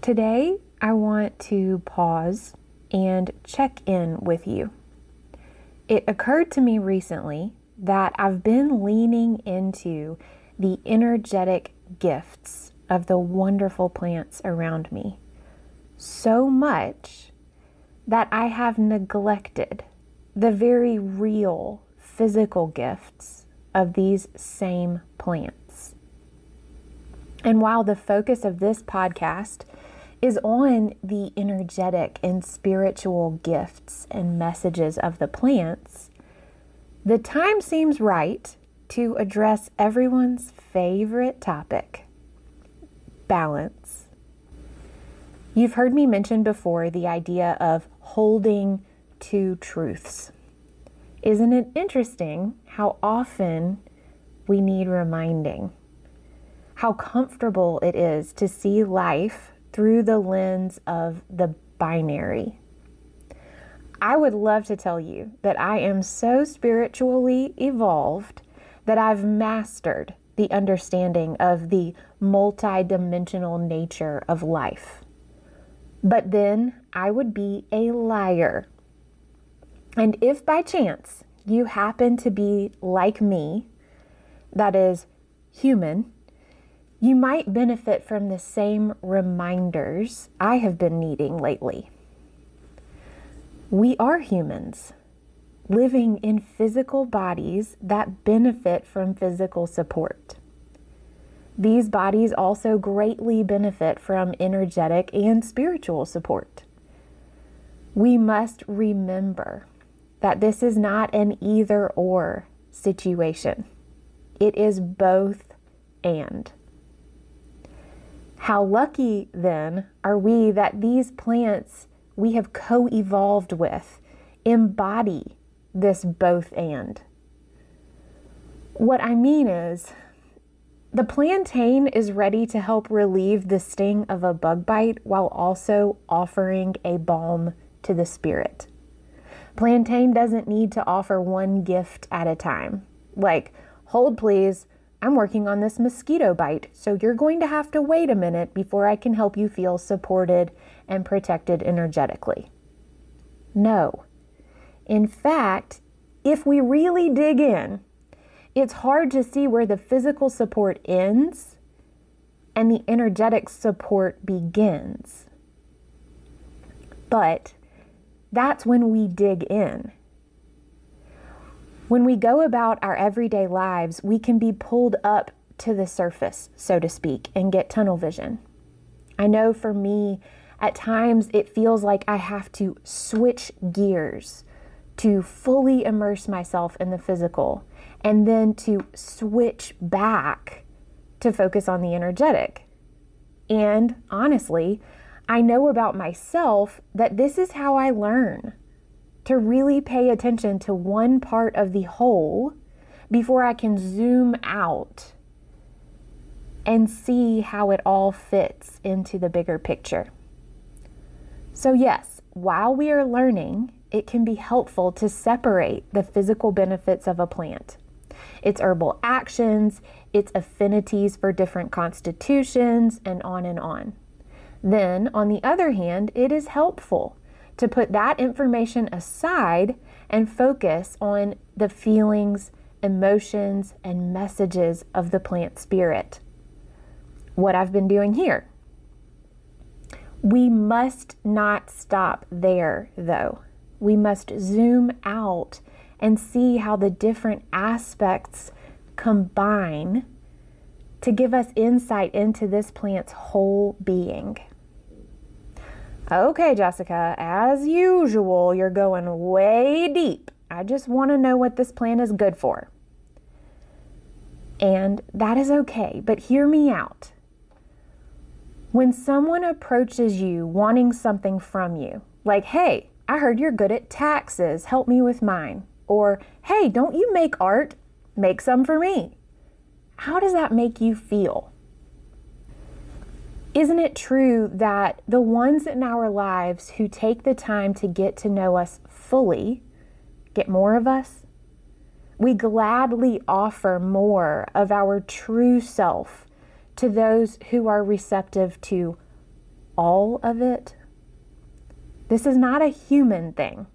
Today, I want to pause and check in with you. It occurred to me recently that I've been leaning into the energetic gifts of the wonderful plants around me so much that I have neglected the very real physical gifts of these same plants. And while the focus of this podcast is on the energetic and spiritual gifts and messages of the plants, the time seems right to address everyone's favorite topic balance. You've heard me mention before the idea of holding two truths. Isn't it interesting how often we need reminding? How comfortable it is to see life through the lens of the binary. I would love to tell you that I am so spiritually evolved that I've mastered the understanding of the multidimensional nature of life. But then I would be a liar. And if by chance you happen to be like me, that is, human, you might benefit from the same reminders I have been needing lately. We are humans living in physical bodies that benefit from physical support. These bodies also greatly benefit from energetic and spiritual support. We must remember that this is not an either or situation, it is both and. How lucky then are we that these plants we have co evolved with embody this both and. What I mean is, the plantain is ready to help relieve the sting of a bug bite while also offering a balm to the spirit. Plantain doesn't need to offer one gift at a time. Like, hold please, I'm working on this mosquito bite, so you're going to have to wait a minute before I can help you feel supported and protected energetically. No. In fact, if we really dig in, it's hard to see where the physical support ends and the energetic support begins. But that's when we dig in. When we go about our everyday lives, we can be pulled up to the surface, so to speak, and get tunnel vision. I know for me, at times it feels like I have to switch gears to fully immerse myself in the physical and then to switch back to focus on the energetic. And honestly, I know about myself that this is how I learn to really pay attention to one part of the whole before I can zoom out and see how it all fits into the bigger picture. So, yes, while we are learning, it can be helpful to separate the physical benefits of a plant, its herbal actions, its affinities for different constitutions, and on and on. Then, on the other hand, it is helpful to put that information aside and focus on the feelings, emotions, and messages of the plant spirit. What I've been doing here. We must not stop there, though. We must zoom out and see how the different aspects combine to give us insight into this plant's whole being. Okay, Jessica, as usual, you're going way deep. I just want to know what this plan is good for. And that is okay, but hear me out. When someone approaches you wanting something from you, like, hey, I heard you're good at taxes, help me with mine. Or, hey, don't you make art? Make some for me. How does that make you feel? Isn't it true that the ones in our lives who take the time to get to know us fully get more of us? We gladly offer more of our true self to those who are receptive to all of it. This is not a human thing,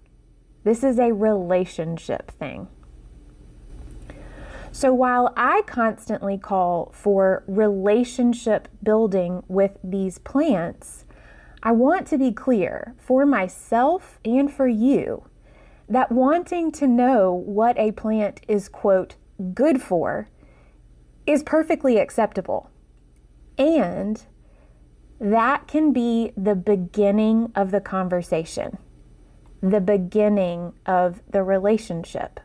this is a relationship thing. So while I constantly call for relationship building with these plants, I want to be clear for myself and for you that wanting to know what a plant is, quote, good for is perfectly acceptable. And that can be the beginning of the conversation, the beginning of the relationship.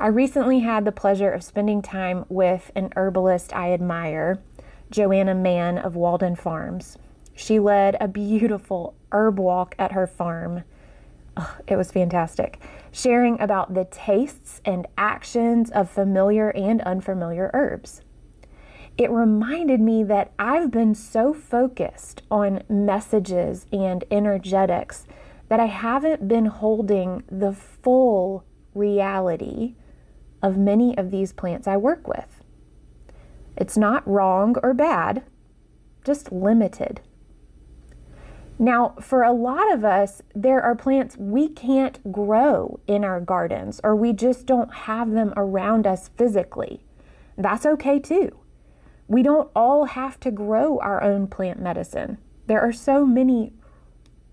I recently had the pleasure of spending time with an herbalist I admire, Joanna Mann of Walden Farms. She led a beautiful herb walk at her farm. Oh, it was fantastic, sharing about the tastes and actions of familiar and unfamiliar herbs. It reminded me that I've been so focused on messages and energetics that I haven't been holding the full reality of many of these plants I work with. It's not wrong or bad, just limited. Now, for a lot of us, there are plants we can't grow in our gardens or we just don't have them around us physically. That's okay too. We don't all have to grow our own plant medicine. There are so many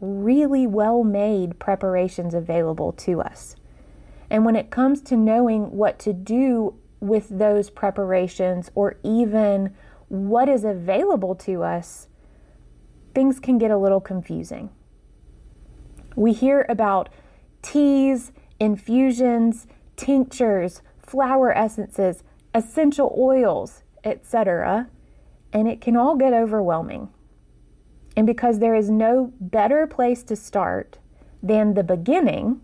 really well made preparations available to us. And when it comes to knowing what to do with those preparations or even what is available to us, things can get a little confusing. We hear about teas, infusions, tinctures, flower essences, essential oils, etc., and it can all get overwhelming. And because there is no better place to start than the beginning,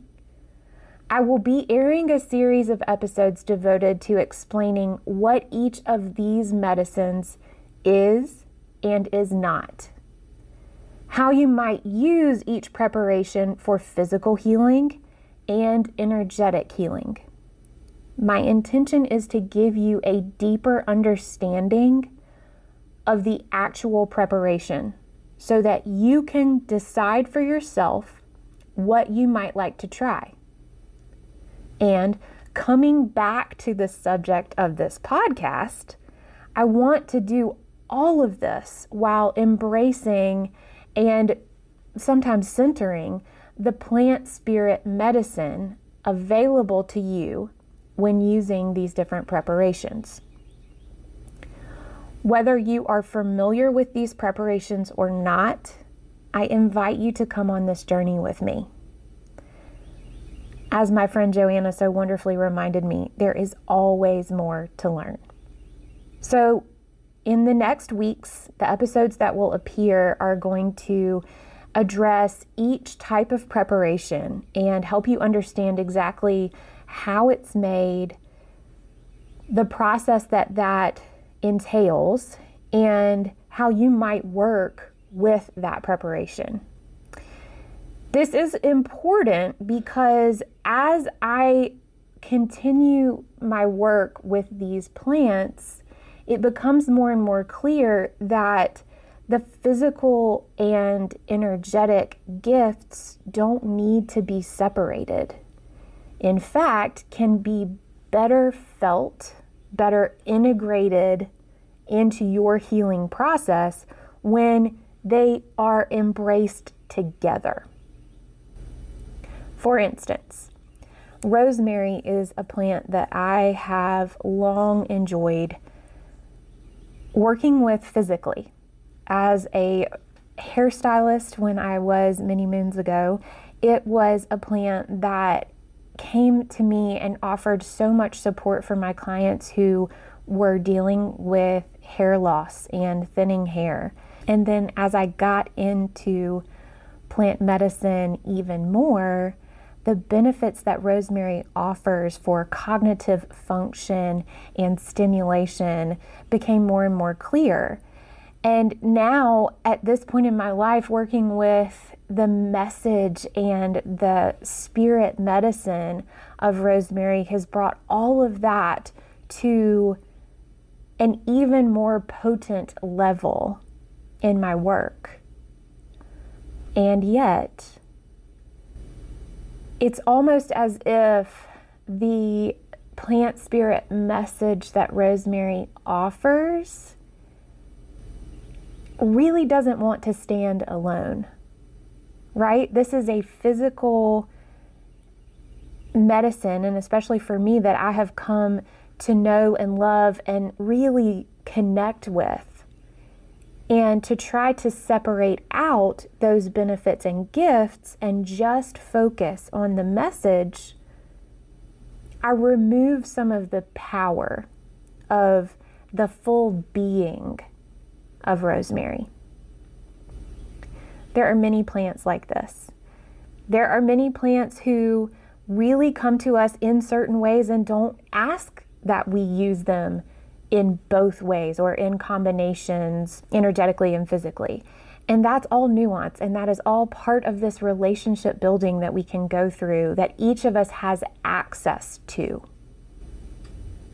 I will be airing a series of episodes devoted to explaining what each of these medicines is and is not, how you might use each preparation for physical healing and energetic healing. My intention is to give you a deeper understanding of the actual preparation so that you can decide for yourself what you might like to try. And coming back to the subject of this podcast, I want to do all of this while embracing and sometimes centering the plant spirit medicine available to you when using these different preparations. Whether you are familiar with these preparations or not, I invite you to come on this journey with me. As my friend Joanna so wonderfully reminded me, there is always more to learn. So, in the next weeks, the episodes that will appear are going to address each type of preparation and help you understand exactly how it's made, the process that that entails, and how you might work with that preparation. This is important because as I continue my work with these plants, it becomes more and more clear that the physical and energetic gifts don't need to be separated. In fact, can be better felt, better integrated into your healing process when they are embraced together. For instance, rosemary is a plant that I have long enjoyed working with physically. As a hairstylist, when I was many moons ago, it was a plant that came to me and offered so much support for my clients who were dealing with hair loss and thinning hair. And then as I got into plant medicine even more, the benefits that rosemary offers for cognitive function and stimulation became more and more clear. And now, at this point in my life, working with the message and the spirit medicine of rosemary has brought all of that to an even more potent level in my work. And yet, it's almost as if the plant spirit message that rosemary offers really doesn't want to stand alone, right? This is a physical medicine, and especially for me, that I have come to know and love and really connect with. And to try to separate out those benefits and gifts and just focus on the message, I remove some of the power of the full being of rosemary. There are many plants like this. There are many plants who really come to us in certain ways and don't ask that we use them in both ways or in combinations energetically and physically. And that's all nuance, and that is all part of this relationship building that we can go through that each of us has access to.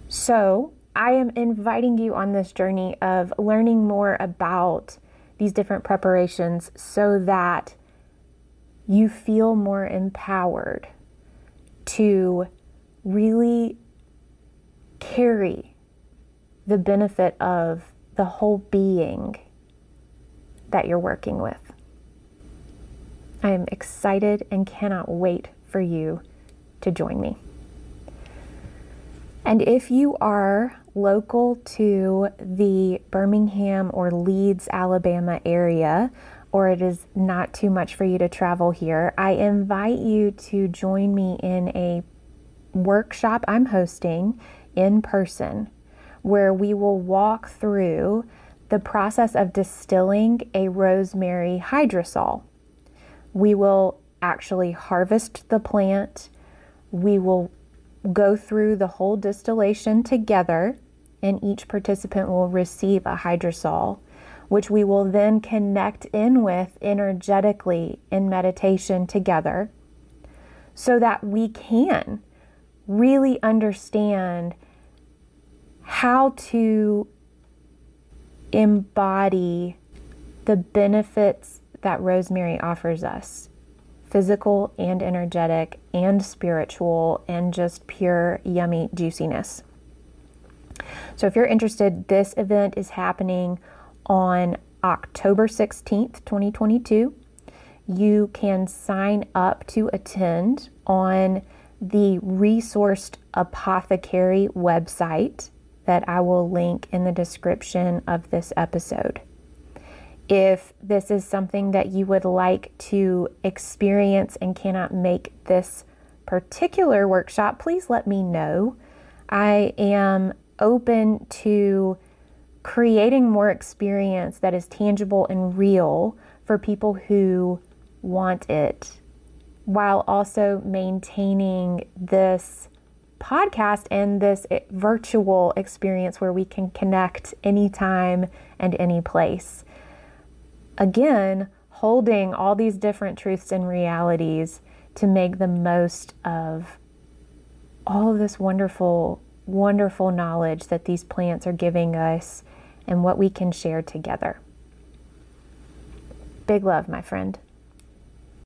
So, I am inviting you on this journey of learning more about these different preparations so that you feel more empowered to really carry the benefit of the whole being that you're working with. I am excited and cannot wait for you to join me. And if you are local to the Birmingham or Leeds, Alabama area, or it is not too much for you to travel here, I invite you to join me in a workshop I'm hosting in person where we will walk through the process of distilling a rosemary hydrosol. We will actually harvest the plant. We will go through the whole distillation together, and each participant will receive a hydrosol, which we will then connect in with energetically in meditation together so that we can really understand how to embody the benefits that rosemary offers us physical and energetic and spiritual and just pure yummy juiciness. So, if you're interested, this event is happening on October 16th, 2022. You can sign up to attend on the Resourced Apothecary website that I will link in the description of this episode. If this is something that you would like to experience and cannot make this particular workshop, please let me know. I am open to creating more experience that is tangible and real for people who want it while also maintaining this podcast and this virtual experience where we can connect anytime and any place. Again, holding all these different truths and realities to make the most of all this wonderful, wonderful knowledge that these plants are giving us and what we can share together. Big love, my friend.